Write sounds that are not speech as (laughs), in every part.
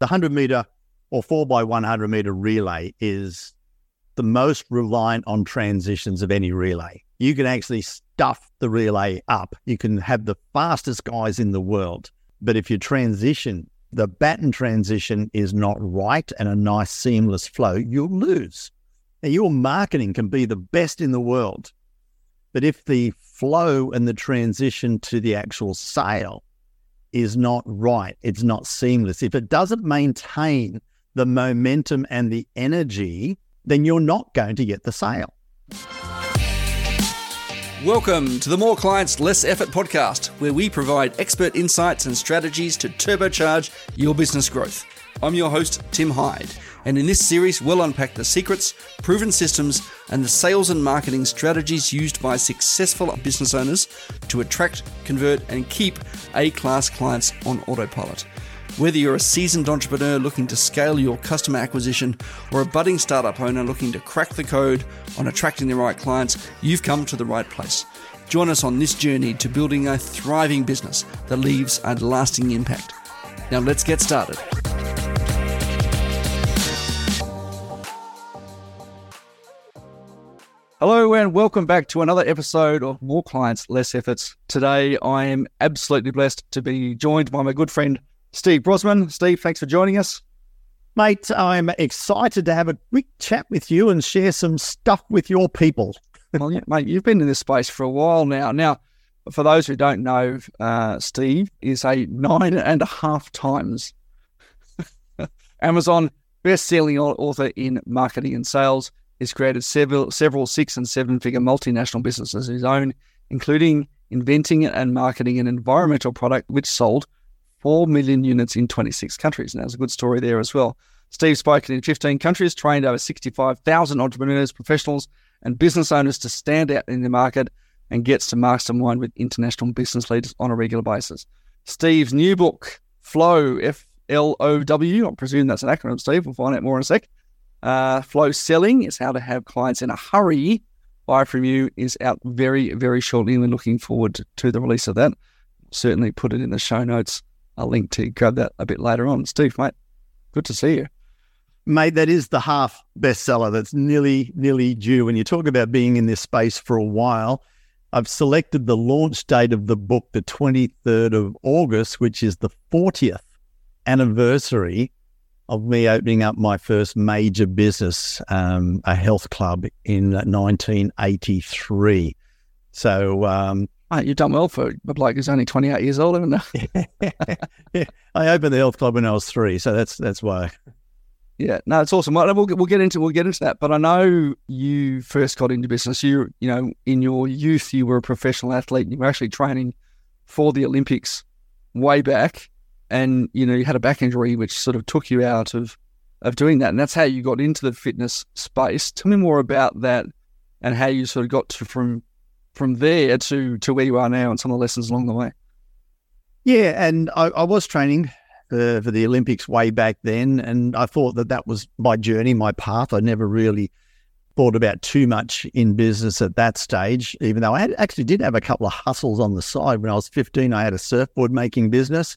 The 100 meter or 4 by 100 meter relay is the most reliant on transitions of any relay. You can actually stuff the relay up. You can have the fastest guys in the world. But if your transition, the baton transition is not right and a nice seamless flow, you'll lose. Now, your marketing can be the best in the world. But if the flow and the transition to the actual sale is not right, it's not seamless, if it doesn't maintain the momentum and the energy, then you're not going to get the sale. Welcome to the More Clients, Less Effort podcast, where we provide expert insights and strategies to turbocharge your business growth. I'm your host, Tim Hyde, and in this series, we'll unpack the secrets, proven systems, and the sales and marketing strategies used by successful business owners to attract, convert, and keep A class clients on autopilot. Whether you're a seasoned entrepreneur looking to scale your customer acquisition or a budding startup owner looking to crack the code on attracting the right clients, you've come to the right place. Join us on this journey to building a thriving business that leaves a lasting impact. Now, let's get started. Hello and welcome back to another episode of More Clients, Less Efforts. Today I am absolutely blessed to be joined by my good friend Steve Brossman. Steve, thanks for joining us. Mate, I'm excited to have a quick chat with you and share some stuff with your people. well, yeah, mate, you've been in this space for a while now. Now, for those who don't know, uh, Steve is a nine and a half times (laughs) Amazon best-selling author in marketing and sales. He's created several several six and seven figure multinational businesses of his own, including inventing and marketing an environmental product which sold 4 million units in 26 countries. And there's a good story there as well. Steve's spoken in 15 countries, trained over 65,000 entrepreneurs, professionals, and business owners to stand out in the market and gets to mastermind with international business leaders on a regular basis. Steve's new book, Flow, F L O W, I presume that's an acronym, Steve. We'll find out more in a sec. Uh, flow selling is how to have clients in a hurry. Buy from you is out very, very shortly. And we're looking forward to the release of that. Certainly put it in the show notes. A link to grab that a bit later on. Steve, mate, good to see you. Mate, that is the half bestseller that's nearly, nearly due. When you talk about being in this space for a while, I've selected the launch date of the book, the 23rd of August, which is the 40th anniversary of me opening up my first major business, um, a health club in 1983. So, um, Mate, you've done well for a bloke who's only 28 years old, haven't you? yeah, (laughs) I opened the health club when I was three, so that's that's why. Yeah, no, it's awesome. We'll, we'll get into we'll get into that. But I know you first got into business. You you know in your youth you were a professional athlete. You were actually training for the Olympics way back and you know you had a back injury which sort of took you out of of doing that, and that's how you got into the fitness space. Tell me more about that and how you sort of got to from from there to to where you are now and some of the lessons along the way. Yeah, and I, I was training for, the Olympics way back then, and I thought that that was my journey, my path. I never really thought about too much in business at that stage, even though I had, actually did have a couple of hustles on the side. When I was 15, I had a surfboard making business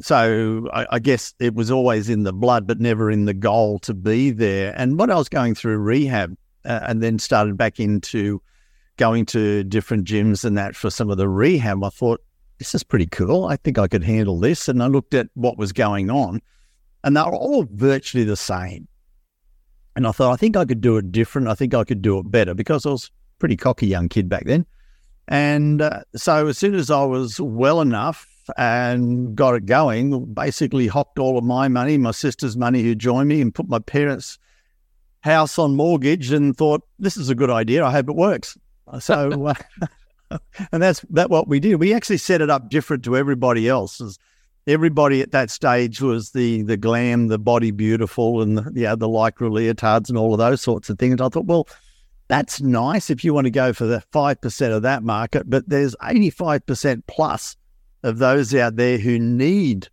so I, I, guess it was always in the blood, but never in the goal to be there. And when I was going through rehab uh, and then started back into going to different gyms and that for some of the rehab, I thought, this is pretty cool. I think I could handle this. And I looked at what was going on, and they were all virtually the same. And I thought, I think I could do it different. I think I could do it better because I was a pretty cocky young kid back then. And uh, so as soon as I was well enough and got it going. Basically, hocked all of my money, my sister's money, who joined me, and put my parents' house on mortgage, and thought this is a good idea. I hope it works. So, uh, (laughs) (laughs) and that's that what we did. We actually set it up different to everybody else. Everybody at that stage was the the glam, the body beautiful, and the, yeah, the lycra leotards and all of those sorts of things. I thought, well, that's nice if you want to go for the five percent of that market, but there's eighty five percent plus of those out there who need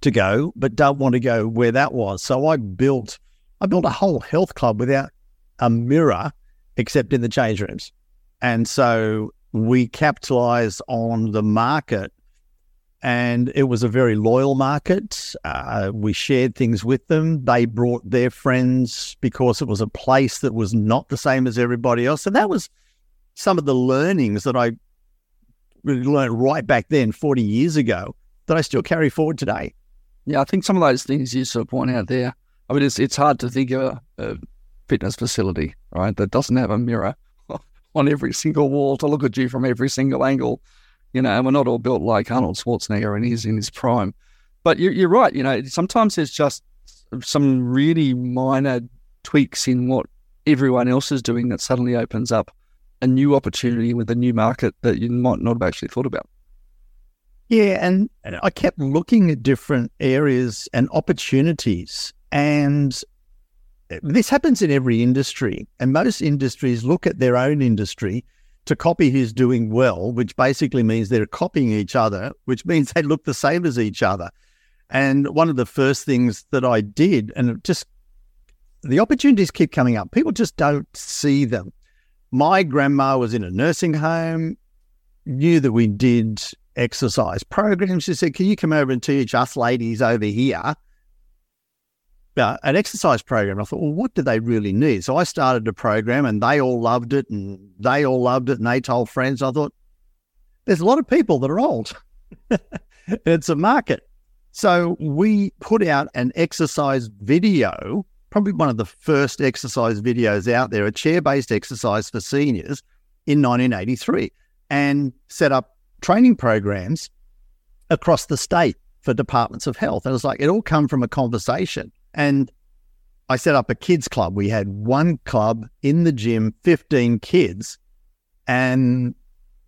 to go but don't want to go where that was. So I built I built a whole health club without a mirror except in the change rooms. And so we capitalize on the market and it was a very loyal market. Uh, we shared things with them. They brought their friends because it was a place that was not the same as everybody else. And that was some of the learnings that I really learned right back then, 40 years ago, that I still carry forward today. Yeah, I think some of those things you sort of point out there. I mean, it's it's hard to think of a, a fitness facility, right, that doesn't have a mirror on every single wall to look at you from every single angle. You know, and we're not all built like Arnold Schwarzenegger and he's in his prime. But you're, you're right. You know, sometimes there's just some really minor tweaks in what everyone else is doing that suddenly opens up a new opportunity with a new market that you might not have actually thought about. Yeah, and uh, I kept looking at different areas and opportunities. And this happens in every industry. And most industries look at their own industry to copy who's doing well, which basically means they're copying each other, which means they look the same as each other. And one of the first things that I did, and just the opportunities keep coming up, people just don't see them. My grandma was in a nursing home, knew that we did exercise programs. She said, Can you come over and teach us ladies over here uh, an exercise program. I thought, well, what do they really need? So I started a program and they all loved it and they all loved it and they told friends. I thought, there's a lot of people that are old. (laughs) it's a market. So we put out an exercise video, probably one of the first exercise videos out there, a chair based exercise for seniors in 1983, and set up training programs across the state for departments of health. And it was like, it all come from a conversation. And I set up a kids club. We had one club in the gym, 15 kids. And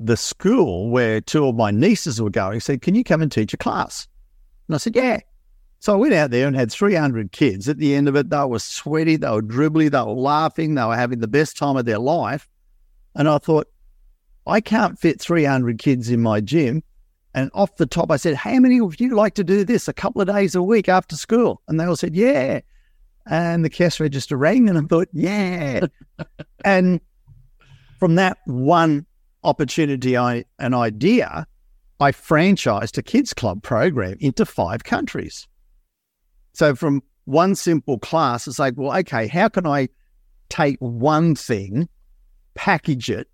the school where two of my nieces were going said, Can you come and teach a class? And I said, Yeah. So I went out there and had 300 kids. At the end of it, they were sweaty, they were dribbly, they were laughing, they were having the best time of their life. And I thought, I can't fit 300 kids in my gym. And off the top, I said, How many of you like to do this a couple of days a week after school? And they all said, Yeah. And the cash register rang, and I thought, Yeah. (laughs) and from that one opportunity, I an idea, I franchised a kids club program into five countries. So from one simple class, it's like, well, okay, how can I take one thing, package it,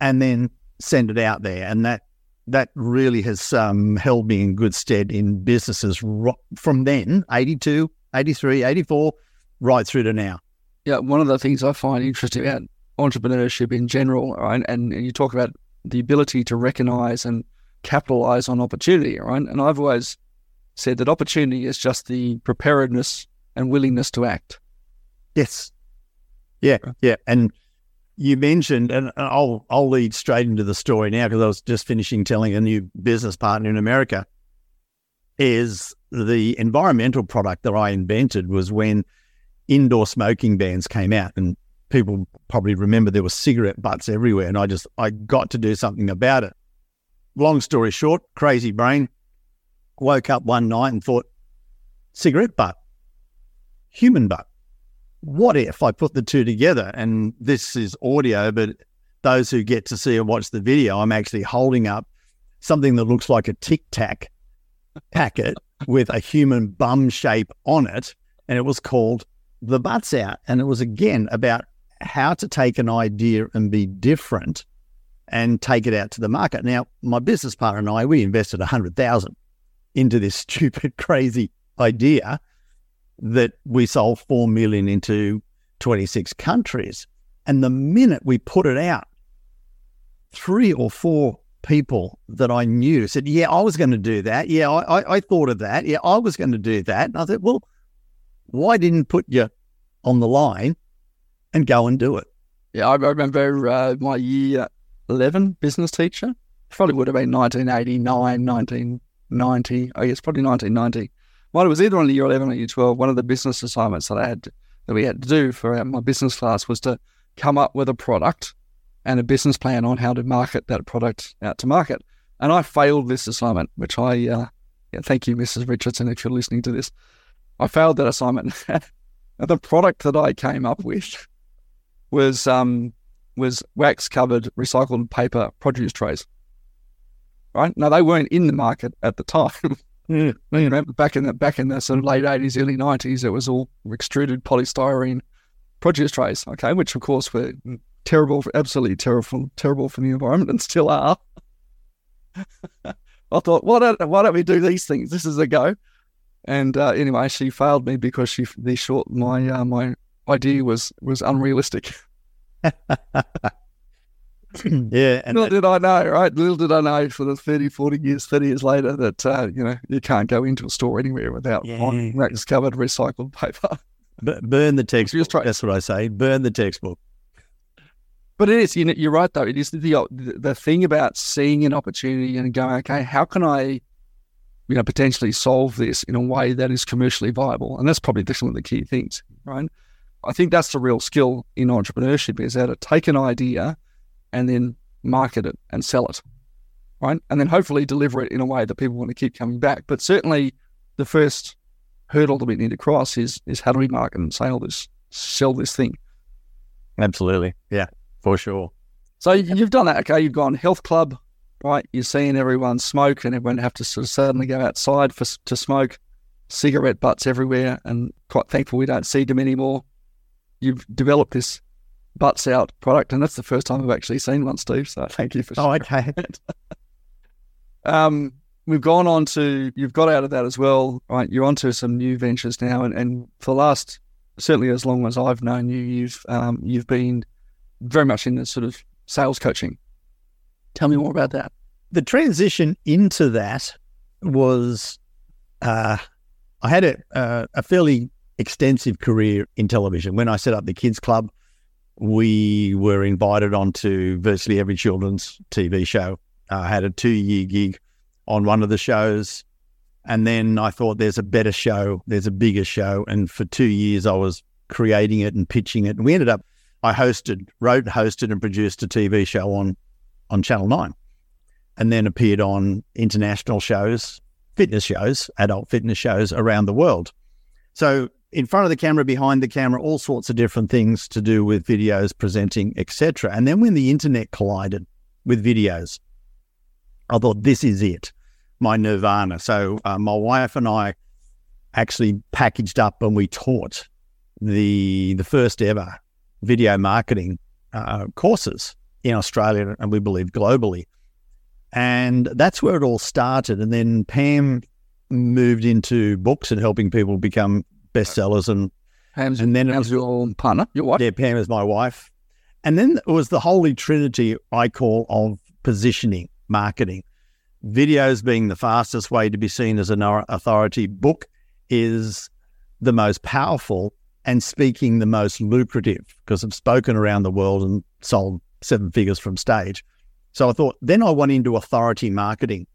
and then send it out there? And that that really has um, held me in good stead in businesses ro- from then, 82, 83, 84, right through to now. Yeah, one of the things I find interesting about entrepreneurship in general, right, and, and you talk about the ability to recognize and capitalize on opportunity, right? And I've always said that opportunity is just the preparedness and willingness to act. Yes. Yeah, yeah. And you mentioned, and I'll I'll lead straight into the story now because I was just finishing telling a new business partner in America. Is the environmental product that I invented was when indoor smoking bans came out, and people probably remember there were cigarette butts everywhere, and I just I got to do something about it. Long story short, crazy brain. Woke up one night and thought, cigarette butt, human butt what if I put the two together? And this is audio, but those who get to see and watch the video, I'm actually holding up something that looks like a tic tac packet (laughs) with a human bum shape on it. And it was called The Butts Out. And it was again about how to take an idea and be different and take it out to the market. Now, my business partner and I, we invested a hundred thousand into this (laughs) stupid, crazy idea that we sold 4 million into 26 countries. And the minute we put it out, three or four people that I knew said, Yeah, I was going to do that. Yeah, I, I, I, thought of that. Yeah, I was going to do that. And I said, Well, why didn't put you on the line and go and do it? Yeah, I remember uh, my year 11 business teacher, probably would have been 1989, 1990, I guess probably 1990 well, it was either on year 11 or year 12. One of the business assignments that I had to, that we had to do for my business class was to come up with a product and a business plan on how to market that product out to market. And I failed this assignment, which I, uh, yeah, thank you, Mrs. Richardson, if you're listening to this. I failed that assignment. (laughs) the product that I came up with was um, was wax covered recycled paper produce trays. right? Now they weren't in the market at the time. (laughs) you know, back in the back in the sort of late eighties, early nineties, it was all extruded polystyrene produce trays, okay, which of course were terrible, absolutely terrible, terrible for the environment, and still are. (laughs) I thought, why don't why don't we do these things? This is a go. And uh, anyway, she failed me because she the short my uh, my idea was was unrealistic. (laughs) (laughs) yeah. And Little did I know, right? Little did I know for the 30, 40 years, 30 years later that, uh, you know, you can't go into a store anywhere without yeah. racks covered recycled paper. B- burn the textbook. That's what I say. Burn the textbook. But it is, you know, you're right though. It is the the thing about seeing an opportunity and going, okay, how can I, you know, potentially solve this in a way that is commercially viable? And that's probably one of the key things, right? I think that's the real skill in entrepreneurship is how to take an idea and then market it and sell it, right? And then hopefully deliver it in a way that people want to keep coming back. But certainly, the first hurdle that we need to cross is is how do we market and sell this sell this thing? Absolutely, yeah, for sure. So you've done that, okay? You've gone health club, right? You're seeing everyone smoke, and everyone have to sort of suddenly go outside for to smoke. Cigarette butts everywhere, and quite thankful we don't see them anymore. You've developed this butts out product, and that's the first time I've actually seen one, Steve. So thank you for. Oh, okay. um, we've gone on to you've got out of that as well, right? You're onto some new ventures now, and, and for the last certainly as long as I've known you, you've um, you've been very much in the sort of sales coaching. Tell me more about that. The transition into that was, uh, I had a, uh, a fairly extensive career in television. When I set up the kids club, we were invited onto virtually every children's TV show. I had a two year gig on one of the shows. And then I thought there's a better show, there's a bigger show. And for two years, I was creating it and pitching it. And we ended up, I hosted, wrote, hosted, and produced a TV show on, on Channel 9 and then appeared on international shows, fitness shows, adult fitness shows around the world. So in front of the camera, behind the camera, all sorts of different things to do with videos, presenting, etc. And then when the internet collided with videos, I thought this is it, my nirvana. So uh, my wife and I actually packaged up and we taught the the first ever video marketing uh, courses in Australia and we believe globally. And that's where it all started. And then Pam moved into books and helping people become bestsellers and Pam's, and then Pam's was, your partner, your wife. Yeah, Pam is my wife. And then it was the holy trinity I call of positioning, marketing. Videos being the fastest way to be seen as an authority. Book is the most powerful and speaking the most lucrative because I've spoken around the world and sold seven figures from stage. So I thought, then I went into authority marketing.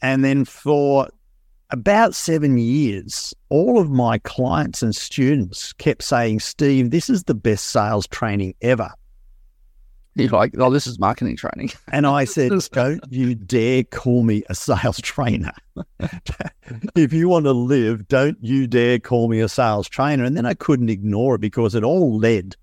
And then for about seven years, all of my clients and students kept saying, Steve, this is the best sales training ever. You're like, oh, this is marketing training. And I said, (laughs) don't you dare call me a sales trainer. (laughs) if you want to live, don't you dare call me a sales trainer. And then I couldn't ignore it because it all led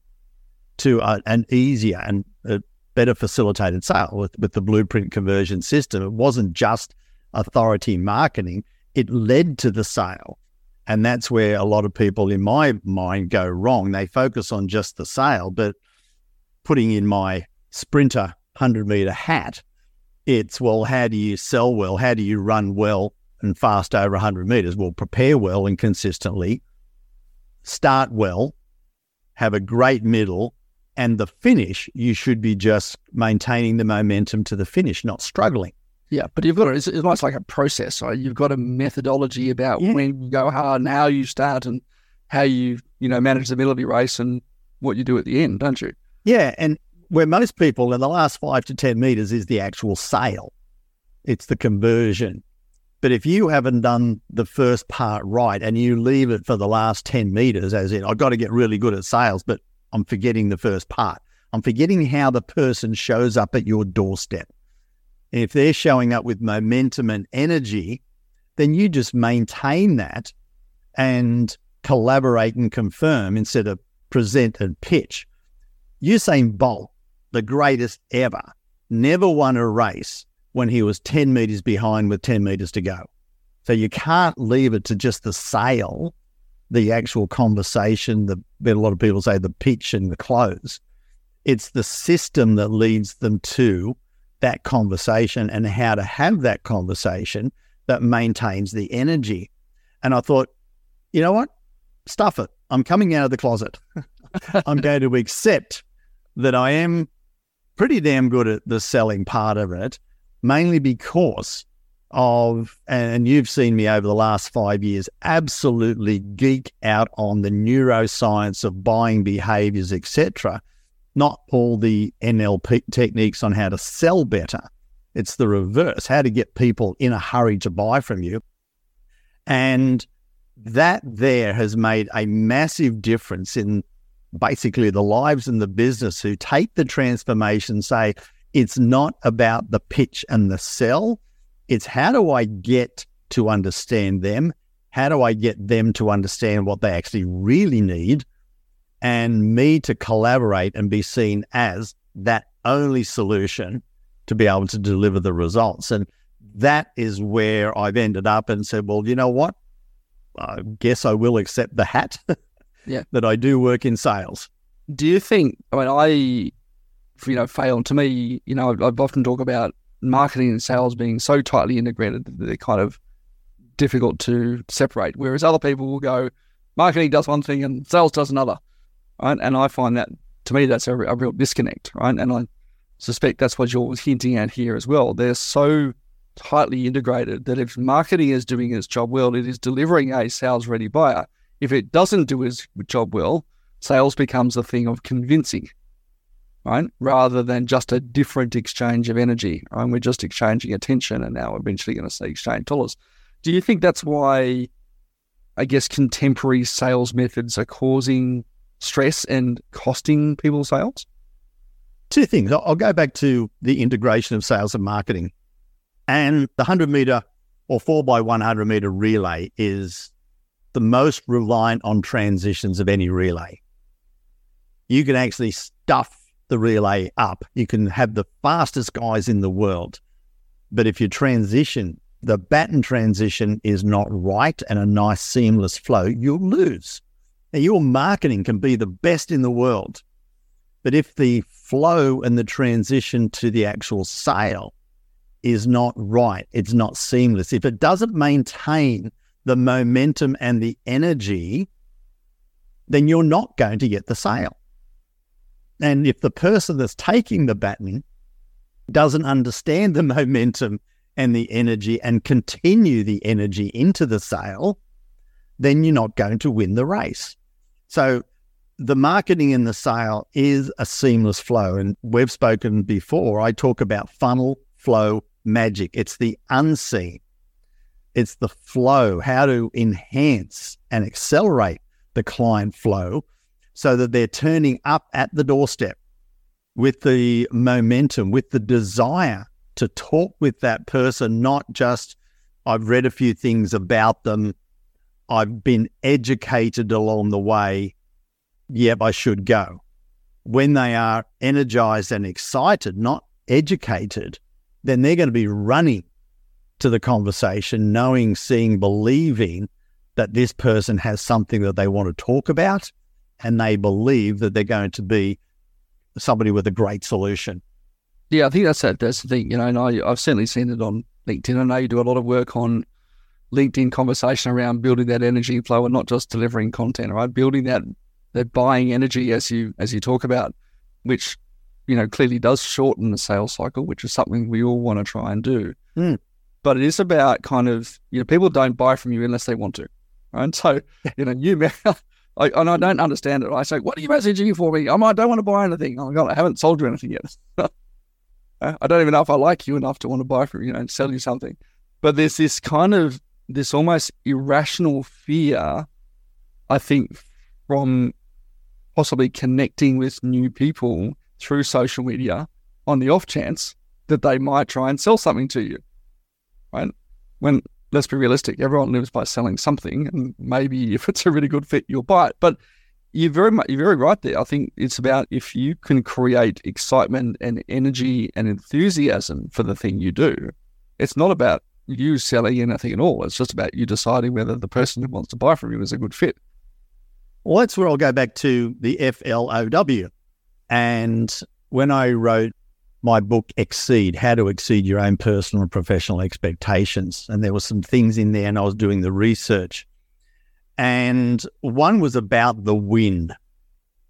to a, an easier and uh, better facilitated sale with, with the blueprint conversion system. It wasn't just authority marketing, it led to the sale. And that's where a lot of people in my mind go wrong. They focus on just the sale, but putting in my sprinter 100 meter hat, it's well, how do you sell well? How do you run well and fast over 100 meters? Well, prepare well and consistently, start well, have a great middle, and the finish, you should be just maintaining the momentum to the finish, not struggling. Yeah, but you've got it. It's, it's almost like a process. Right? You've got a methodology about yeah. when you go hard and how you start and how you you know manage the middle of your race and what you do at the end, don't you? Yeah, and where most people in the last five to ten meters is the actual sale, it's the conversion. But if you haven't done the first part right and you leave it for the last ten meters, as in I've got to get really good at sales, but I'm forgetting the first part. I'm forgetting how the person shows up at your doorstep if they're showing up with momentum and energy, then you just maintain that and collaborate and confirm instead of present and pitch. Usain Bolt, the greatest ever, never won a race when he was 10 meters behind with 10 meters to go. So you can't leave it to just the sale, the actual conversation, the a lot of people say the pitch and the close. It's the system that leads them to that conversation and how to have that conversation that maintains the energy. And I thought, you know what? Stuff it. I'm coming out of the closet. (laughs) I'm going to accept that I am pretty damn good at the selling part of it, mainly because of, and you've seen me over the last five years, absolutely geek out on the neuroscience of buying behaviors, etc. Not all the NLP techniques on how to sell better. It's the reverse, how to get people in a hurry to buy from you. And that there has made a massive difference in basically the lives and the business who take the transformation, say, it's not about the pitch and the sell. It's how do I get to understand them? How do I get them to understand what they actually really need? And me to collaborate and be seen as that only solution to be able to deliver the results. And that is where I've ended up and said, well, you know what? I guess I will accept the hat (laughs) yeah. that I do work in sales. Do you think, I mean, I, you know, fail to me, you know, I've often talk about marketing and sales being so tightly integrated that they're kind of difficult to separate. Whereas other people will go, marketing does one thing and sales does another. Right. And I find that to me, that's a, a real disconnect. Right. And I suspect that's what you're hinting at here as well. They're so tightly integrated that if marketing is doing its job well, it is delivering a sales ready buyer. If it doesn't do its job well, sales becomes a thing of convincing, right? Rather than just a different exchange of energy. Right? We're just exchanging attention and now eventually going to see exchange dollars. Do you think that's why, I guess, contemporary sales methods are causing stress and costing people sales? Two things. I'll go back to the integration of sales and marketing. And the 100 meter or 4 by 100 meter relay is the most reliant on transitions of any relay. You can actually stuff the relay up. You can have the fastest guys in the world. But if you transition, the baton transition is not right and a nice seamless flow, you'll lose. Now, your marketing can be the best in the world. But if the flow and the transition to the actual sale is not right. It's not seamless. If it doesn't maintain the momentum and the energy, then you're not going to get the sale. And if the person that's taking the baton doesn't understand the (laughs) momentum and the energy and continue the energy into the sale, then you're not going to win the race. So the marketing and the sale is a seamless flow. And we've spoken before, I talk about funnel, flow, magic. It's the unseen. It's the flow, how to enhance and accelerate the client flow so that they're turning up at the doorstep with the momentum, with the desire to talk with that person, not just, I've read a few things about them, I've been educated along the way. Yep, I should go. When they are energized and excited, not educated, then they're going to be running to the conversation, knowing, seeing, believing that this person has something that they want to talk about and they believe that they're going to be somebody with a great solution. Yeah, I think that's that. That's the thing, you know, and I, I've certainly seen it on LinkedIn. I know you do a lot of work on LinkedIn conversation around building that energy flow and not just delivering content, right? Building that that buying energy as you as you talk about, which you know, clearly does shorten the sales cycle, which is something we all want to try and do. Mm. But it is about kind of, you know, people don't buy from you unless they want to. Right. So, you know, you, (laughs) I, and I don't understand it. I say, what are you messaging for me? I'm, I don't want to buy anything. Oh my God, I haven't sold you anything yet. (laughs) I don't even know if I like you enough to want to buy from you know, and sell you something. But there's this kind of, this almost irrational fear, I think, from possibly connecting with new people through social media on the off chance that they might try and sell something to you. Right? When let's be realistic, everyone lives by selling something, and maybe (laughs) if it's a really good fit, you'll buy it. But you're very much, you're very right there. I think it's about if you can create excitement and energy and enthusiasm for the thing you do. It's not about you selling anything at all. It's just about you deciding whether the person who wants to buy from you is a good fit. Well, that's where I'll go back to the FLOW. And when I wrote my book Exceed, How to Exceed Your Own Personal and Professional Expectations, and there were some things in there, and I was doing the research. And one was about the win.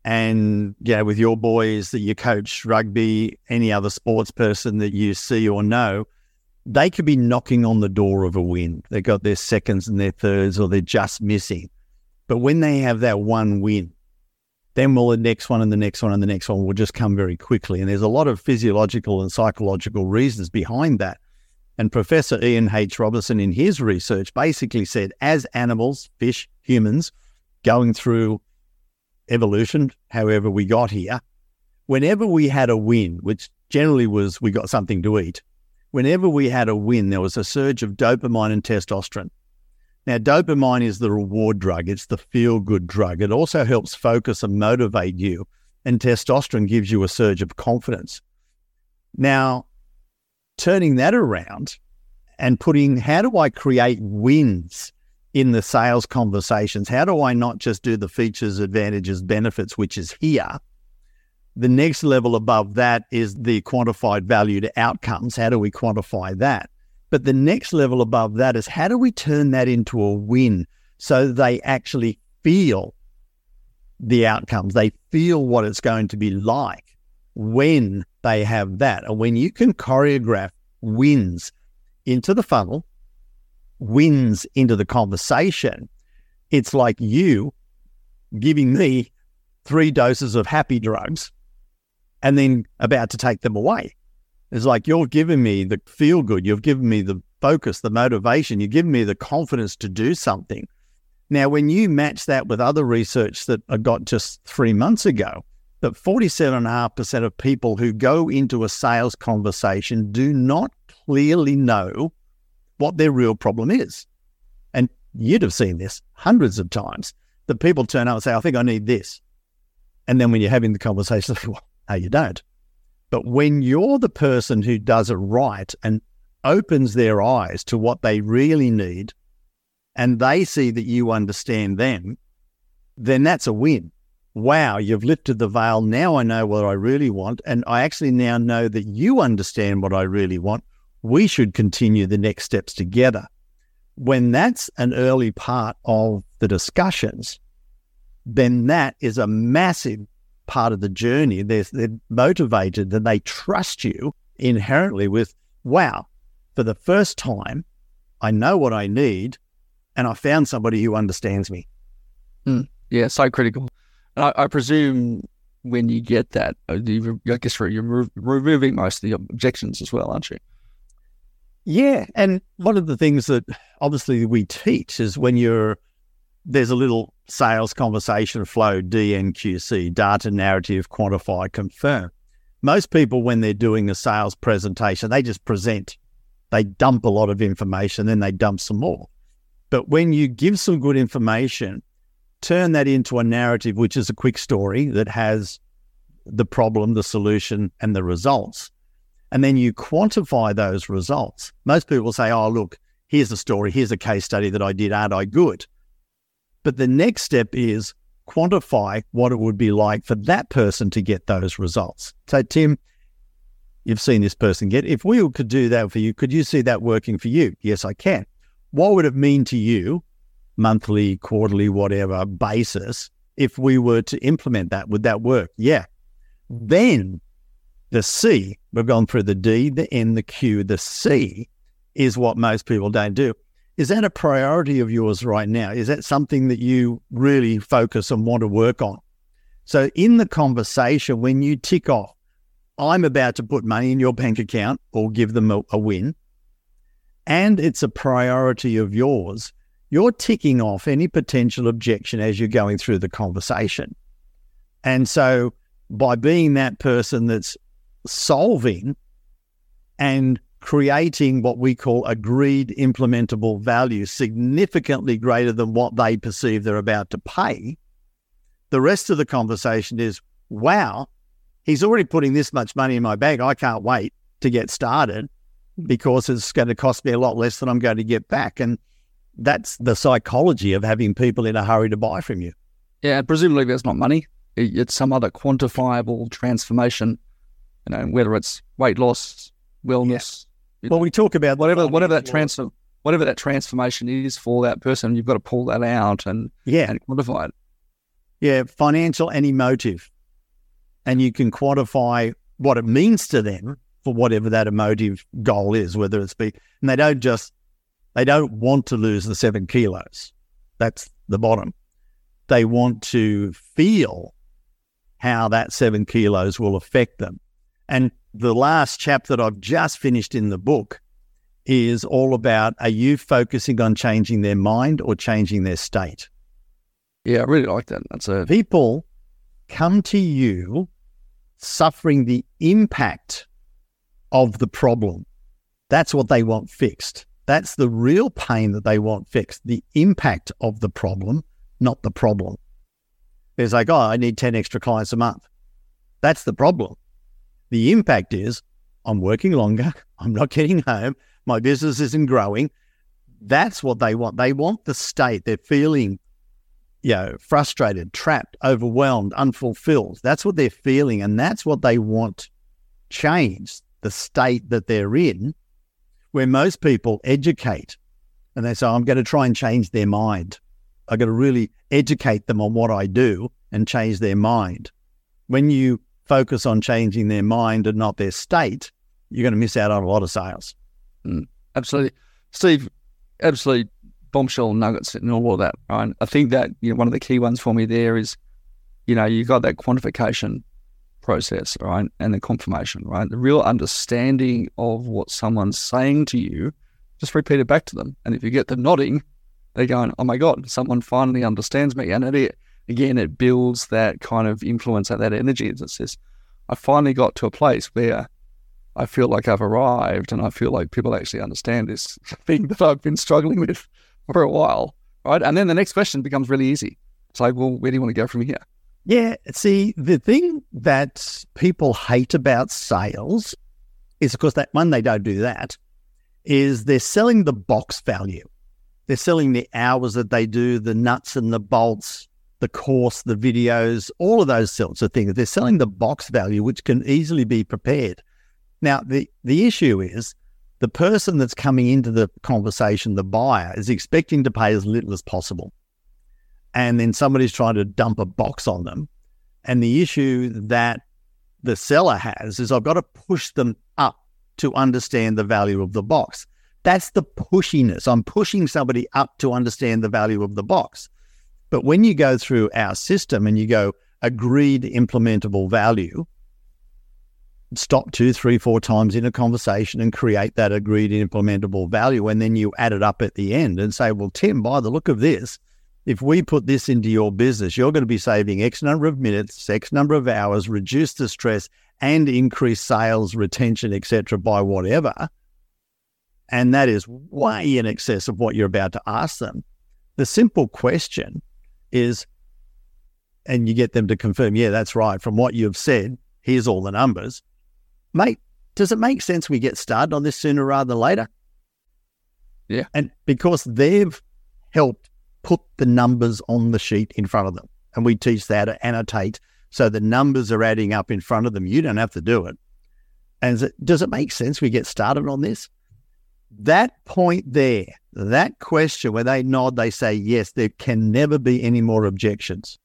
And yeah, with your boys that you coach rugby, any other sports person that you see or know, they could be knocking on the door of a win. They got their seconds and their thirds, or they're just missing. But when they have that one win, then will the next one and the next one and the next one will just come very quickly. And there's a lot of physiological and psychological reasons behind that. And Professor Ian H. Robertson, in his research, basically said as animals, fish, humans, going through evolution, however we got here, whenever we had a win, which generally was we got something to eat, whenever we had a win, there was a surge of dopamine and testosterone. Now, dopamine is the reward drug, it's the feel good drug. It also helps focus and motivate you, and testosterone gives you a surge of confidence. Now, turning that around and putting how do I create wins in the sales conversations? How do I not just do the features, advantages, benefits, which is here? The next level above that is the quantified value to outcomes. How do we quantify that? But the next level above that is how do we turn that into a win so they actually feel the outcomes? They feel what it's going to be like when they have that. And when you can choreograph wins into the funnel, wins into the conversation, it's like you giving me three doses of happy drugs and then about to take them away. It's like you're giving me the feel good, you've given me the focus, the motivation, you've given me the confidence to do something. Now, when you match that with other research that I got just three months ago, that 47.5% of people who go into a sales conversation do not clearly know what their real problem is. And you'd have seen this hundreds of times that people turn up and say, I think I need this. And then when you're having the conversation, (laughs) well, no, you don't. But when you're the person who does it right and opens their eyes to what they really need, and they see that you understand them, then that's a win. Wow, you've lifted the veil. Now I know what I really want. And I actually now know that you understand what I really want. We should continue the next steps together. When that's an early part of the discussions, then that is a massive part of the journey. They're, they're motivated and they trust you inherently with, wow, for the first time, I know what I need and I found somebody who understands me. Mm, yeah, so critical. And I, I, presume when you get that, uh, you, I guess you're removing most of the objections as well, aren't you? Yeah. And one of the things that obviously we teach is when you're, there's a little sales conversation flow, DNQC, data narrative, quantify, confirm. Most people, when they're doing a sales presentation, they just present. They dump a lot of information, then they dump some more. But when you give some good information, turn that into a narrative, which is a quick story that has the problem, the solution, and the results. And then you quantify those results. Most people say, oh, look, here's a story, here's a case study that I did, aren't I good? But the next step is quantify what it would be like for that person to get those results. So, Tim, you've seen this person get. If we could do that for you, could you see that working for you? Yes, I can. What would it mean to you, monthly, quarterly, whatever basis, if we were to implement that? Would that work? Yeah. Then the C, we've gone through the D, the N, the Q, the C is what most people don't do. Is that a priority of yours right now? Is that something that you really focus and want to work on? So, in the conversation, when you tick off, I'm about to put money in your bank account or give them a, a win, and it's a priority of yours, you're ticking off any potential objection as you're going through the conversation. And so, by being that person that's solving and creating what we call agreed implementable value significantly greater than what they perceive they're about to pay, The rest of the conversation is, wow, he's already putting this much money in my bag. I can't wait to get started because it's going to cost me a lot less than I'm going to get back. And that's the psychology of having people in a hurry to buy from you. Yeah, presumably that's not money. It's some other quantifiable transformation, you know, whether it's weight loss, wellness. Well, we talk about whatever whatever that transfer whatever that transformation is for that person, you've got to pull that out and yeah and quantify it. Yeah, financial and emotive, and you can quantify what it means to them for whatever that emotive goal is, whether it's be, and they don't just they don't want to lose the seven kilos. That's the bottom. They want to feel how that seven kilos will affect them. And the last chapter that I've just finished in the book is all about are you focusing on changing their mind or changing their state? Yeah, I really like that. That's a people come to you suffering the impact of the problem. That's what they want fixed. That's the real pain that they want fixed, the impact of the problem, not the problem. It's like, oh, I need 10 extra clients a month. That's the problem. The impact is I'm working longer, (laughs) I'm not getting home, my business isn't growing. That's what they want. They want the state. They're feeling, you know, frustrated, trapped, overwhelmed, unfulfilled. That's what they're feeling. And that's what they want changed, the state that they're in, where most people educate and they say, I'm going to try and change their mind. I've got to really educate them on what I do and change their mind. When you focus on changing their mind and not their state, you're going to miss out on a lot of sales. Mm, absolutely. Steve, absolutely bombshell nuggets and all of that, right? I think that you know one of the key ones for me there is, you know, you got that quantification process, right? And the confirmation, right? The real understanding of what someone's saying to you, just repeat it back to them. And if you get them nodding, they're going, oh my God, someone finally understands me. And it, again, it builds that kind of influence, that energy that says, I finally got to a place where I feel like I've arrived and I feel like people actually understand this (laughs) thing that I've been struggling with for a while. Right. And then the next question becomes really easy. It's like, well, where do you want to go from here? Yeah. See, the thing that people hate about sales is, of course, that one, they don't do that, is they're selling the box value. They're selling the hours that they do, the nuts and the bolts, the course, the videos, all of those sorts of things. They're selling the box value, which can easily be prepared. Now, the, the issue is the person that's coming into the conversation, the buyer, is expecting to pay as little as possible. And then somebody's trying to dump a box on them. And the issue that the seller has is I've got to push them up to understand the value of the box. That's the pushiness. I'm pushing somebody up to understand the value of the box. But when you go through our system and you go agreed implementable value, stop two, three, four times in a conversation and create that agreed implementable value. And then you add it up at the end and say, well, Tim, by the look of this, if we put this into your business, you're going to be saving X number of minutes, X number of hours, reduce the stress and increase sales, retention, etc. by whatever. And that is way in excess of what you're about to ask them. The simple question is, and you get them to confirm, yeah, that's right. From what you've said, here's all the numbers mate, does it make sense we get started on this sooner rather than later? Yeah. And because they've helped put the numbers on the sheet in front of them. And we teach how to annotate so the numbers are adding up in front of them. You don't have to do it. And it, does it make sense we get started on this? That point there, that question where they nod, they say, yes, there can never be any more objections.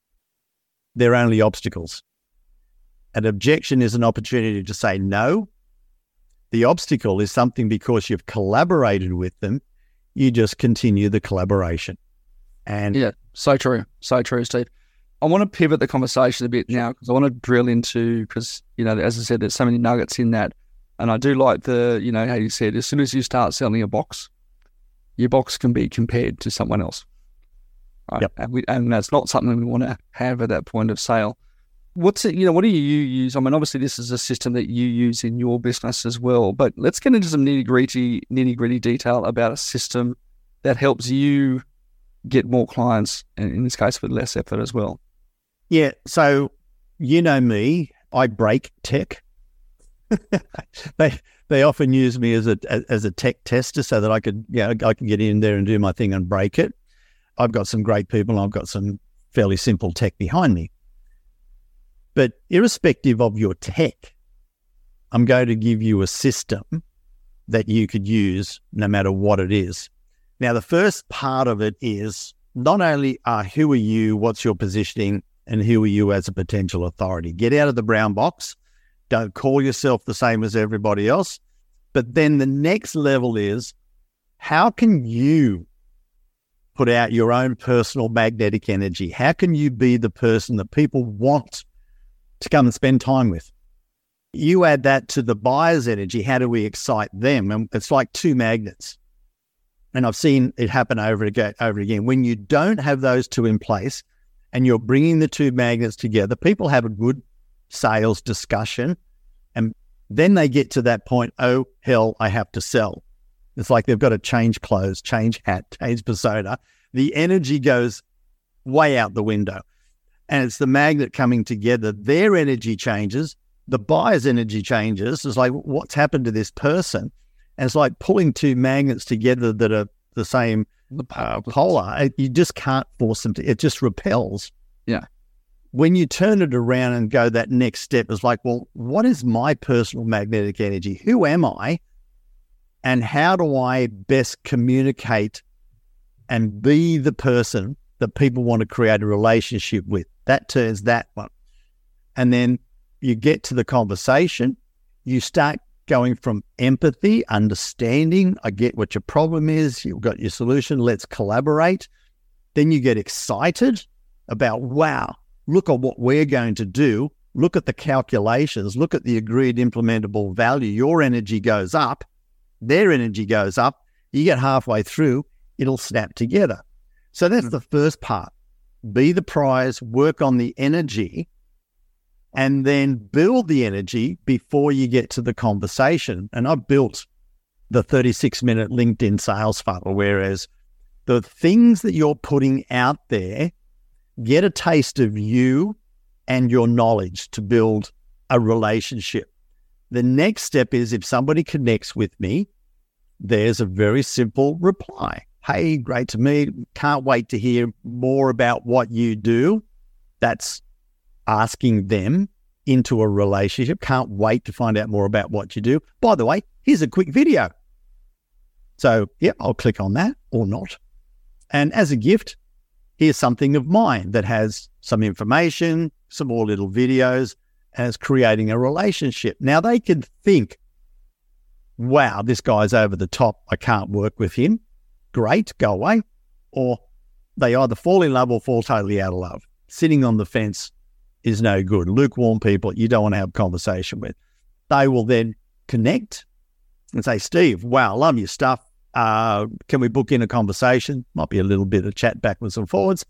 They're only obstacles. An objection is an opportunity to say no. The obstacle is something because you've collaborated with them, you just continue the collaboration. And yeah, so true. So true, Steve. I want to pivot the conversation a bit now because I want to drill into because you know, as I said, there's so many nuggets in that, and I do like the you know how you said as soon as you start selling a box, your box can be compared to someone else, right? Yep. And, we, and that's not something we want to have at that point of sale. What's it, you know, what do you use? I mean, obviously, this is a system that you use in your business as well, but let's get into some nitty gritty, nitty gritty detail about a system that helps you get more clients, and in this case, with less effort as well. Yeah. So you know me, I break tech. (laughs) they they often use me as a as a tech tester so that I could yeah I can get in there and do my thing and break it. I've got some great people. I've got some fairly simple tech behind me. But irrespective of your tech, I'm going to give you a system that you could use no matter what it is. Now, the first part of it is not only uh, who are you, what's your positioning, and who are you as a potential authority. Get out of the brown box. Don't call yourself the same as everybody else. But then the next level is how can you put out your own personal magnetic energy? How can you be the person that people want to come and spend time with? You add that to the buyer's energy. How do we excite them? And it's like two magnets. And I've seen it happen over again, over again. When you don't have those two in place and you're bringing the two magnets together, people have a good sales discussion. And then they get to that point, oh, hell, I have to sell. It's like they've got to change clothes, change hat, (laughs) change persona. The energy goes way out the window. And it's the magnet coming together. Their energy changes. The buyer's energy changes. It's like, what's happened to this person? And it's like pulling two magnets together that are the same uh, polar. You just can't force them to, it just repels. When you turn it around and go that next step, is like, well, what is my personal magnetic energy? Who am I? And how do I best communicate and be the person that people want to create a relationship with? That turns that one. And then you get to the conversation, you start going from empathy, understanding, I get what your problem is, you've got your solution, let's collaborate. Then you get excited about, wow, look at what we're going to do. Look at the calculations, look at the agreed implementable value. Your energy goes up, their energy goes up. You get halfway through, it'll snap together. So that's mm-hmm. the first part. Be the prize, work on the energy and then build the energy before you get to the conversation. And I've built the 36 minute LinkedIn sales funnel, whereas the things that you're putting out there get a taste of you and your knowledge to build a relationship. The next step is if somebody connects with me, there's a very simple reply. Hey, great to meet. Can't wait to hear more about what you do. That's asking them into a relationship. Can't wait to find out more about what you do. By the way, here's a quick video. So, yeah, I'll click on that or not. And as a gift, here's something of mine that has some information, some more little videos as creating a relationship. Now they can think, wow, this guy's over the top. I can't work with him. Great, go away. Or they either fall in love or fall totally out of love, sitting on the fence, is no good. Lukewarm people you don't want to have conversation with. They will then connect and say, Steve, wow, love your stuff. Uh, can we book in a conversation? Might be a little bit of chat backwards and forwards.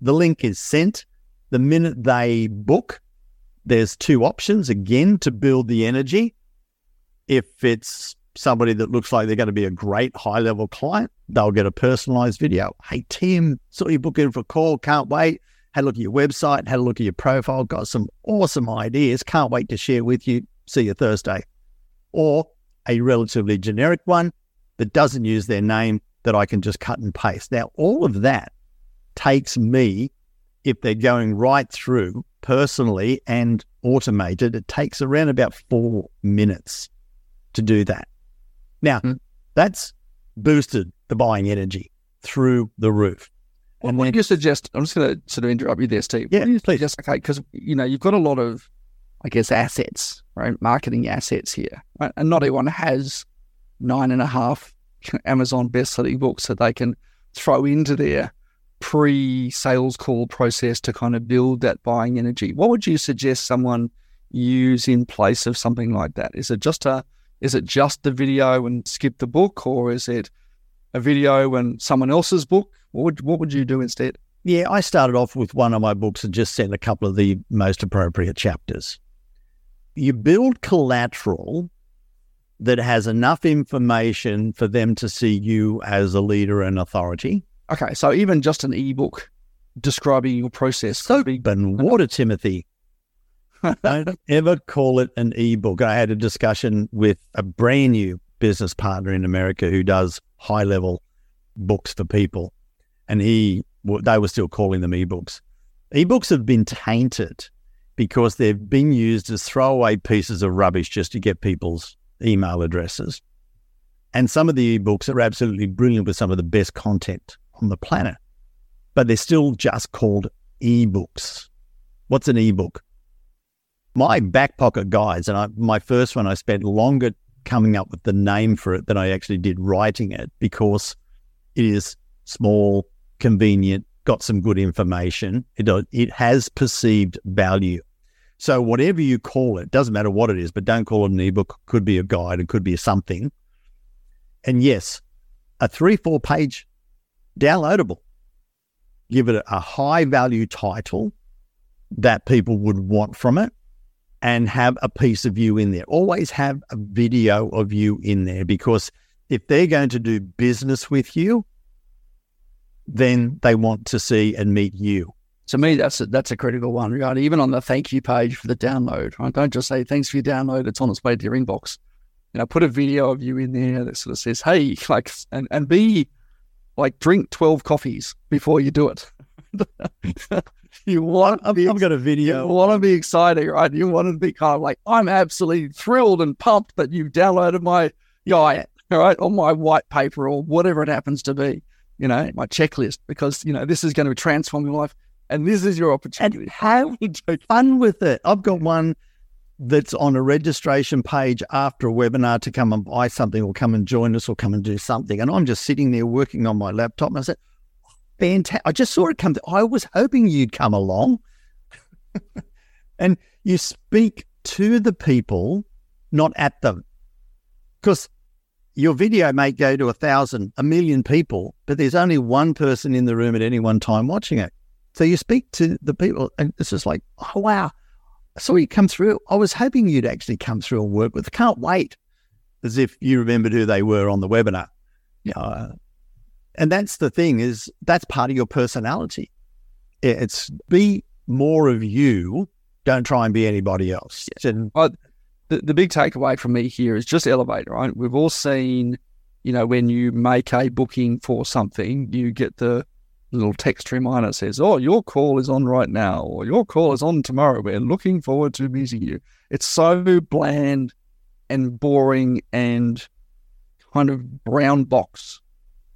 The link is sent. The minute they book, there's two options again to build the energy. If it's somebody that looks like they're going to be a great high level client, they'll get a personalized video. Hey, Tim, saw you book in for a call. Can't wait had a look at your website, had a look at your profile, got some awesome ideas. Can't wait to share with you. See you Thursday. Or a relatively generic one that doesn't use their name that I can just cut and paste. Now, all of that takes me, if they're going right through personally and automated, it takes around about four minutes to do that. Now, mm. that's boosted the buying energy through the roof. And what do you suggest? I'm just going to sort of interrupt you there, Steve. Yeah, please. Just okay, because you know you've got a lot of, I guess, assets, right? Marketing assets here, right? And not everyone has nine and a half Amazon best-selling books that they can throw into their pre-sales call process to kind of build that buying energy. What would you suggest someone use in place of something like that? Is it just a is it just the video and skip the book, or is it a video and someone else's book? What would what would you do instead? Yeah, I started off with one of my books and just sent a couple of the most appropriate chapters. You build collateral that has enough information for them to see you as a leader and authority. Okay, so even just an ebook describing your process. Soap and water, Timothy. (laughs) Don't ever call it an ebook. I had a discussion with a brand new business partner in America who does high level books for people, and he they were still calling them ebooks. Ebooks have been tainted because they've been used as throwaway pieces of rubbish just to get people's email addresses. And some of the ebooks are absolutely brilliant with some of the best content on the planet, but they're still just called ebooks. What's an ebook? My back pocket guides, and I, my first one, I spent longer coming up with the name for it than I actually did writing it because it is small, convenient, got some good information. It, it has perceived value. So whatever you call it, doesn't matter what it is, but don't call it an ebook. Could be a guide. It could be something. And yes, a three, four page downloadable. Give it a high value title that people would want from it and have a piece of you in there. Always have a video of you in there because if they're going to do business with you, then they want to see and meet you. To me, that's a, that's a critical one, right? Even on the thank you page for the download, right? Don't just say thanks for your download; it's on its way to your inbox. You know, put a video of you in there that sort of says, "Hey," (laughs) like, and and be like, drink twelve coffees before you do it. (laughs) you want I've, be, I've got a video. You want to be excited, right? You want to be kind of like, I'm absolutely thrilled and pumped that you downloaded my guide, all right, on my white paper or whatever it happens to be you know, my checklist because, you know, this is going to transform your life and this is your opportunity. And have fun with it. I've got one that's on a registration page after a webinar to come and buy something or come and join us or come and do something. And I'm just sitting there working on my laptop and I said, fantastic. I just saw it come. I was hoping you'd come along. (laughs) and you speak to the people, not at them. Because your video may go to a thousand, a million people, but there's only one person in the room at any one time watching it. So you speak to the people, and it's just like, oh, wow, I saw you come through. I was hoping you'd actually come through and work with. Can't wait, as if you remembered who they were on the webinar. Yeah. Uh, and that's the thing is that's part of your personality. It's be more of you. Don't try and be anybody else. Yeah. And, well, the, the big takeaway from me here is just elevate, right? We've all seen, you know, when you make a booking for something, you get the little text reminder says, Oh, your call is on right now, or your call is on tomorrow. We're looking forward to meeting you. It's so bland and boring and kind of brown box,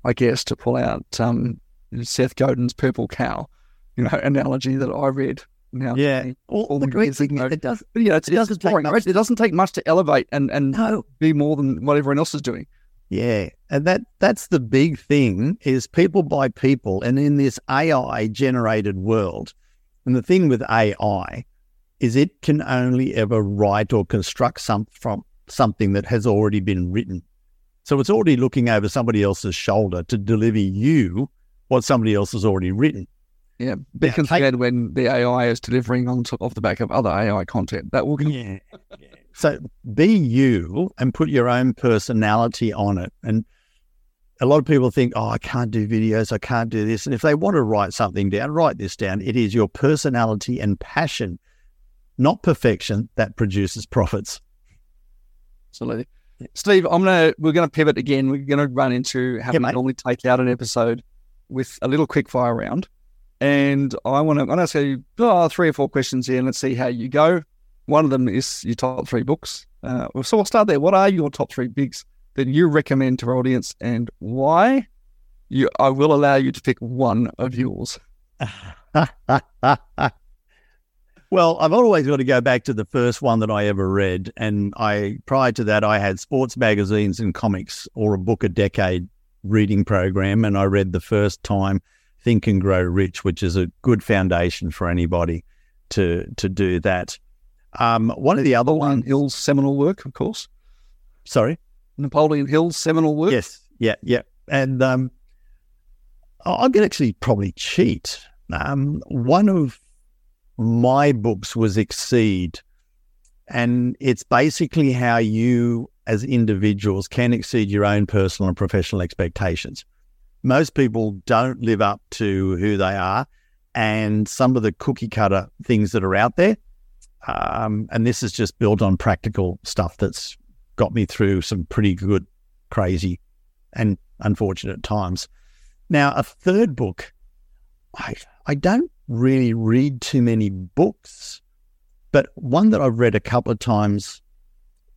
I guess, to pull out um, Seth Godin's purple cow, you know, (laughs) analogy that I read now. Yeah. Well, the great thing it does. But, you know, it's, it, doesn't boring, right? it doesn't take much to elevate and and no. be more than what everyone else is doing. Yeah, and that that's the big thing is people buy people, and in this AI generated world, and the thing with AI is it can only ever write or construct some from something that has already been written. So it's already looking over somebody else's shoulder to deliver you what somebody else has already written. Yeah, be yeah, scared take... when the AI is delivering on top off the back of other AI content. That will yeah. yeah. So be you and put your own personality on it. And a lot of people think, oh, I can't do videos, I can't do this. And if they want to write something down, write this down. It is your personality and passion, not perfection, that produces profits. Absolutely. Steve, I'm gonna we're gonna pivot again. We're gonna run into how yeah, we mate. normally take out an episode with a little quick fire round. And I want to, I'm to ask you oh, three or four questions here and let's see how you go. One of them is your top three books. Uh, so we'll start there. What are your top three books that you recommend to our audience and why? You, I will allow you to pick one of yours. (laughs) well, I've always got to go back to the first one that I ever read. And I, prior to that, I had sports magazines and comics or a book a decade reading program. And I read the first time Think and Grow Rich, which is a good foundation for anybody to to do that. Um, one of the other ones, Hill's seminal work, of course. Sorry, Napoleon Hill's seminal work. Yes, yeah, yeah, and um, going to actually probably cheat. Um, one of my books was Exceed, and it's basically how you, as individuals, can exceed your own personal and professional expectations most people don't live up to who they are. and some of the cookie cutter things that are out there. Um, and this is just built on practical stuff that's got me through some pretty good, crazy, and unfortunate times. Now, a third book, I I don't really read too many books, but one that I've read a couple of times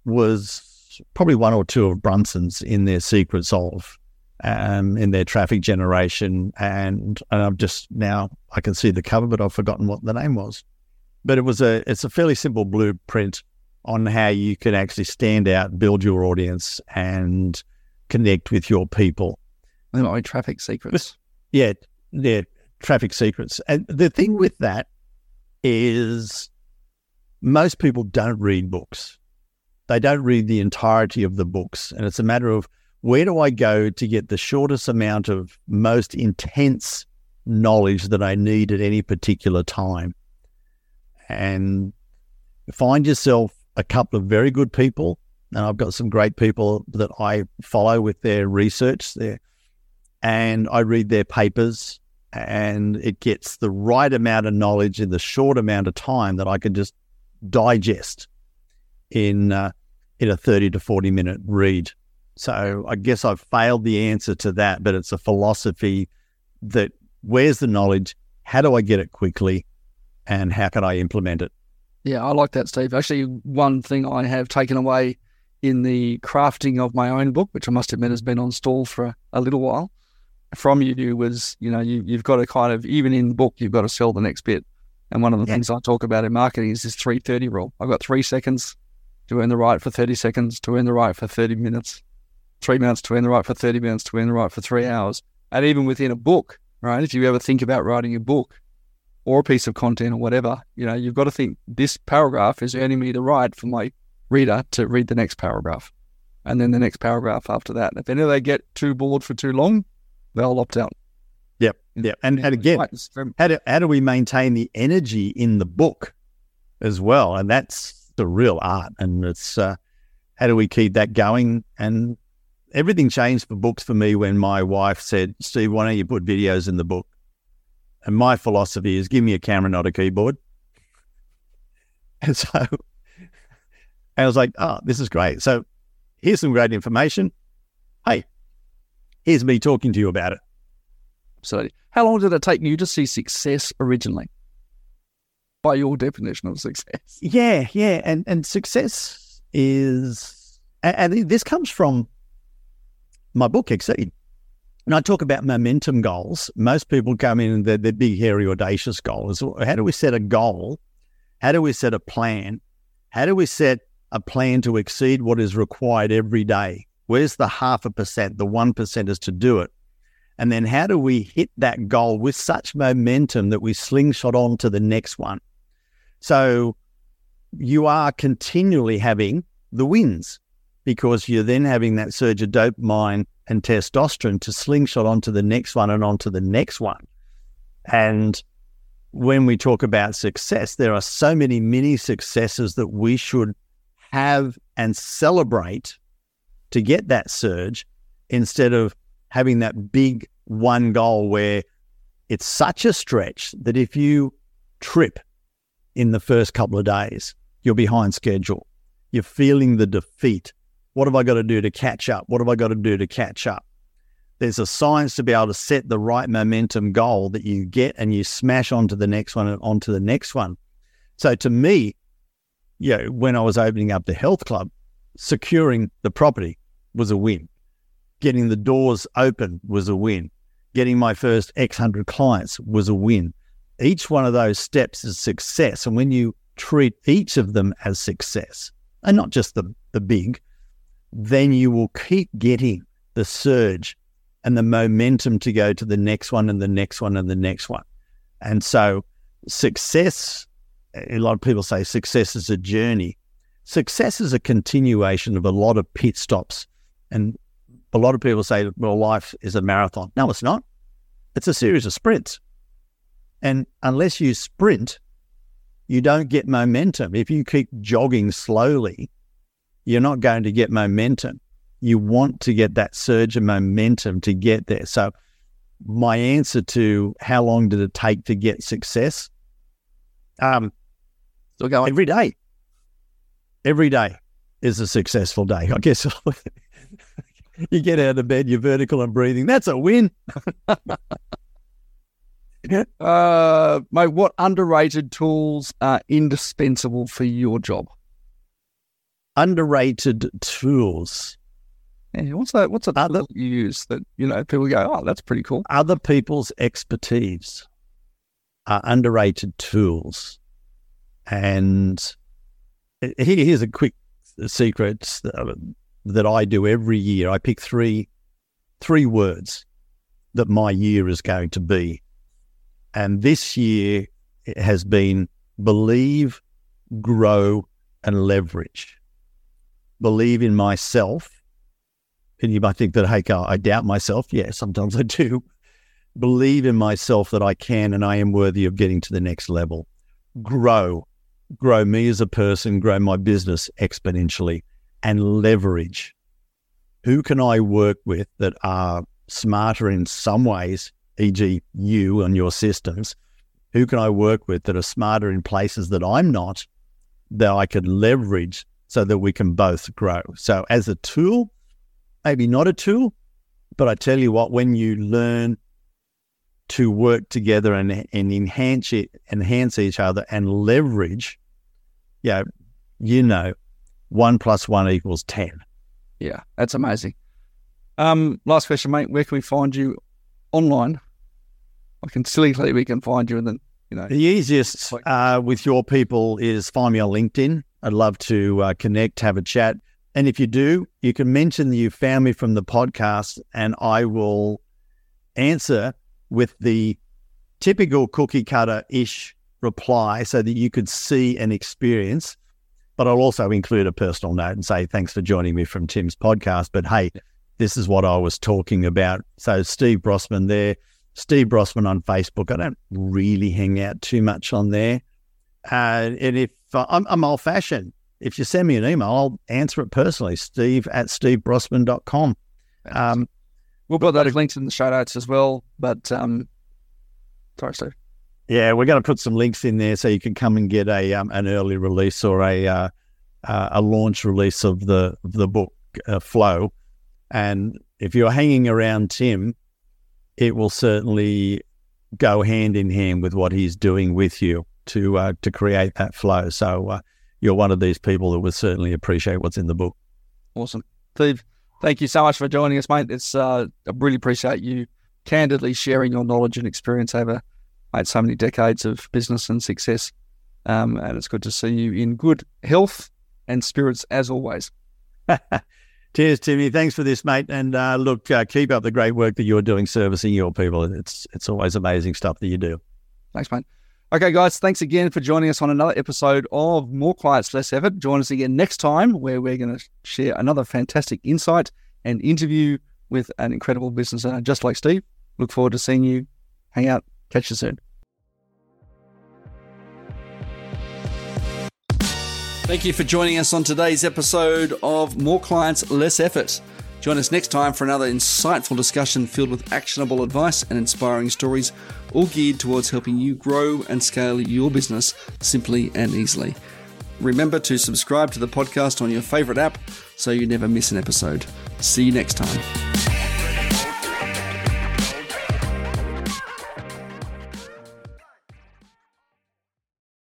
was probably one or two of Brunson's in their Secrets of, um, in their traffic generation, and and I've just now I can see the cover, but I've forgotten what the name was. But it was a it's a fairly simple blueprint on how you can actually stand out, build your audience, and connect with your people. They might be traffic secrets. Yeah, yeah, traffic secrets. And the thing with that is most people don't read books. They don't read the entirety of the books. And it's a matter of where do I go to get the shortest amount of most intense knowledge that I need at any particular time? And find yourself a couple of very good people. And I've got some great people that I follow with their research there. And I read their papers and it gets the right amount of knowledge in the short amount of time that I can just digest in uh, in a 30 to 40 minute read. So I guess I've failed the answer to that, but it's a philosophy that where's the knowledge? How do I get it quickly? And how can I implement it? Yeah, I like that, Steve. Actually, one thing I have taken away in the crafting of my own book, which I must admit has been on stall for a, a little while, from you was, you know, you, you've got to kind of, even in the book, you've got to sell the next bit. And one of the yeah. things I talk about in marketing is this 330 rule. I've got three seconds to earn the right for 30 seconds, to earn the right for 30 minutes, three minutes to earn the right for 30 minutes, to earn the right for three hours. And even within a book, right? If you ever think about writing a book, or a piece of content or whatever, you know, you've got to think this paragraph is earning me the right for my reader to read the next paragraph and then the next paragraph after that. And if any of they get too bored for too long, they'll opt out. Yep. Yep. And, and again, how do, how do we maintain the energy in the book as well? And that's the real art. And it's uh, how do we keep that going? And everything changed for books for me when my wife said, Steve, why don't you put videos in the book? And my philosophy is give me a camera, not a keyboard. (laughs) And so I was like, oh, this is great. So here's some great information. Hey, here's me talking to you about it. So, how long did it take you to see success originally? By your definition of success. (laughs) Yeah, yeah. And and success is and, and this comes from my book, Exceed. And I talk about momentum goals. Most people come in and they're, big, hairy, audacious goals. How do we set a goal? How do we set a plan? How do we set a plan to exceed what is required every day? Where's the half a percent, the one percenters to do it? And then how do we hit that goal with such momentum that we slingshot on to the next one? So you are continually having the wins because you're then having that surge of dopamine and testosterone to slingshot onto the next one and onto the next one. And when we talk about success, there are so many mini successes that we should have and celebrate to get that surge instead of having that big one goal where it's such a stretch that if you trip in the first couple of days, you're behind schedule. You're feeling the defeat. What have I got to do to catch up? What have I got to do to catch up? There's a science to be able to set the right momentum goal that you get and you smash onto the next one and onto the next one. So to me, you know, when I was opening up the health club, securing the property was a win. Getting the doors open was a win. Getting my first X hundred clients was a win. Each one of those steps is success. And when you treat each of them as success, and not just the, the big, then you will keep getting the surge and the momentum to go to the next one and the next one and the next one. And so, success, a lot of people say success is a journey. Success is a continuation of a lot of pit stops. And a lot of people say, well, life is a marathon. No, it's not. It's a series of sprints. And unless you sprint, you don't get momentum. If you keep jogging slowly, you're not going to get momentum. You want to get that surge of momentum to get there. So my answer to how long did it take to get success? Um, Still going. every day. Every day is a successful day. I guess (laughs) you get out of bed, you're vertical and breathing. That's a win. (laughs) Uh, mate, what underrated tools are indispensable for your job? Underrated tools. Yeah, what's that? What's a tool you use that you know people go, oh, that's pretty cool. Other people's expertise are underrated tools. And here's a quick secret uh, that I do every year. I pick three three words that my year is going to be. And this year it has been believe, grow, and leverage. Believe in myself. And you might think that, hey, Carl, I doubt myself. Yeah, sometimes I do. Believe in myself that I can and I am worthy of getting to the next level. Grow, grow me as a person, grow my business exponentially, and leverage. Who can I work with that are smarter in some ways, e.g., you and your systems? Who can I work with that are smarter in places that I'm not, that I could leverage so that we can both grow? So, as a tool, maybe not a tool, but I tell you what, when you learn to work together and, and enhance it, enhance each other and leverage, yeah, you know, one plus one equals 10. Yeah, that's amazing. Um, last question, mate. Where can we find you online? I can silly we can find you, and then you know. The easiest uh, with your people is find me on LinkedIn. I'd love to uh, connect, have a chat. And if you do, you can mention that you found me from the podcast, and I will answer with the typical cookie cutter ish reply so that you could see and experience. But I'll also include a personal note and say, thanks for joining me from Tim's podcast. But hey, this is what I was talking about. So, Steve Brossman there, Steve Brossman on Facebook. I don't really hang out too much on there. Uh, and if I'm, I'm old fashioned, if you send me an email, I'll answer it personally, steve at stevebrossman.com. Um, we'll put those links in the show notes as well. But um, sorry, Steve. Yeah, we're going to put some links in there so you can come and get a um, an early release or a uh, uh, a launch release of the of the book uh, Flow. And if you're hanging around Tim, it will certainly go hand in hand with what he's doing with you to uh, to create that flow. So uh, you're one of these people that would certainly appreciate what's in the book. Awesome, Steve. Thank you so much for joining us, mate. It's uh, I really appreciate you candidly sharing your knowledge and experience over mate, so many decades of business and success. Um, and it's good to see you in good health and spirits as always. (laughs) Cheers, Timmy. Thanks for this, mate. And uh, look, uh, keep up the great work that you're doing servicing your people. It's it's always amazing stuff that you do. Thanks, mate. Okay, guys, thanks again for joining us on another episode of More Clients, Less Effort. Join us again next time where we're going to share another fantastic insight and interview with an incredible business owner just like Steve. Look forward to seeing you. Hang out. Catch you soon. Thank you for joining us on today's episode of More Clients, Less Effort. Join us next time for another insightful discussion filled with actionable advice and inspiring stories, all geared towards helping you grow and scale your business simply and easily. Remember to subscribe to the podcast on your favorite app so you never miss an episode. See you next time.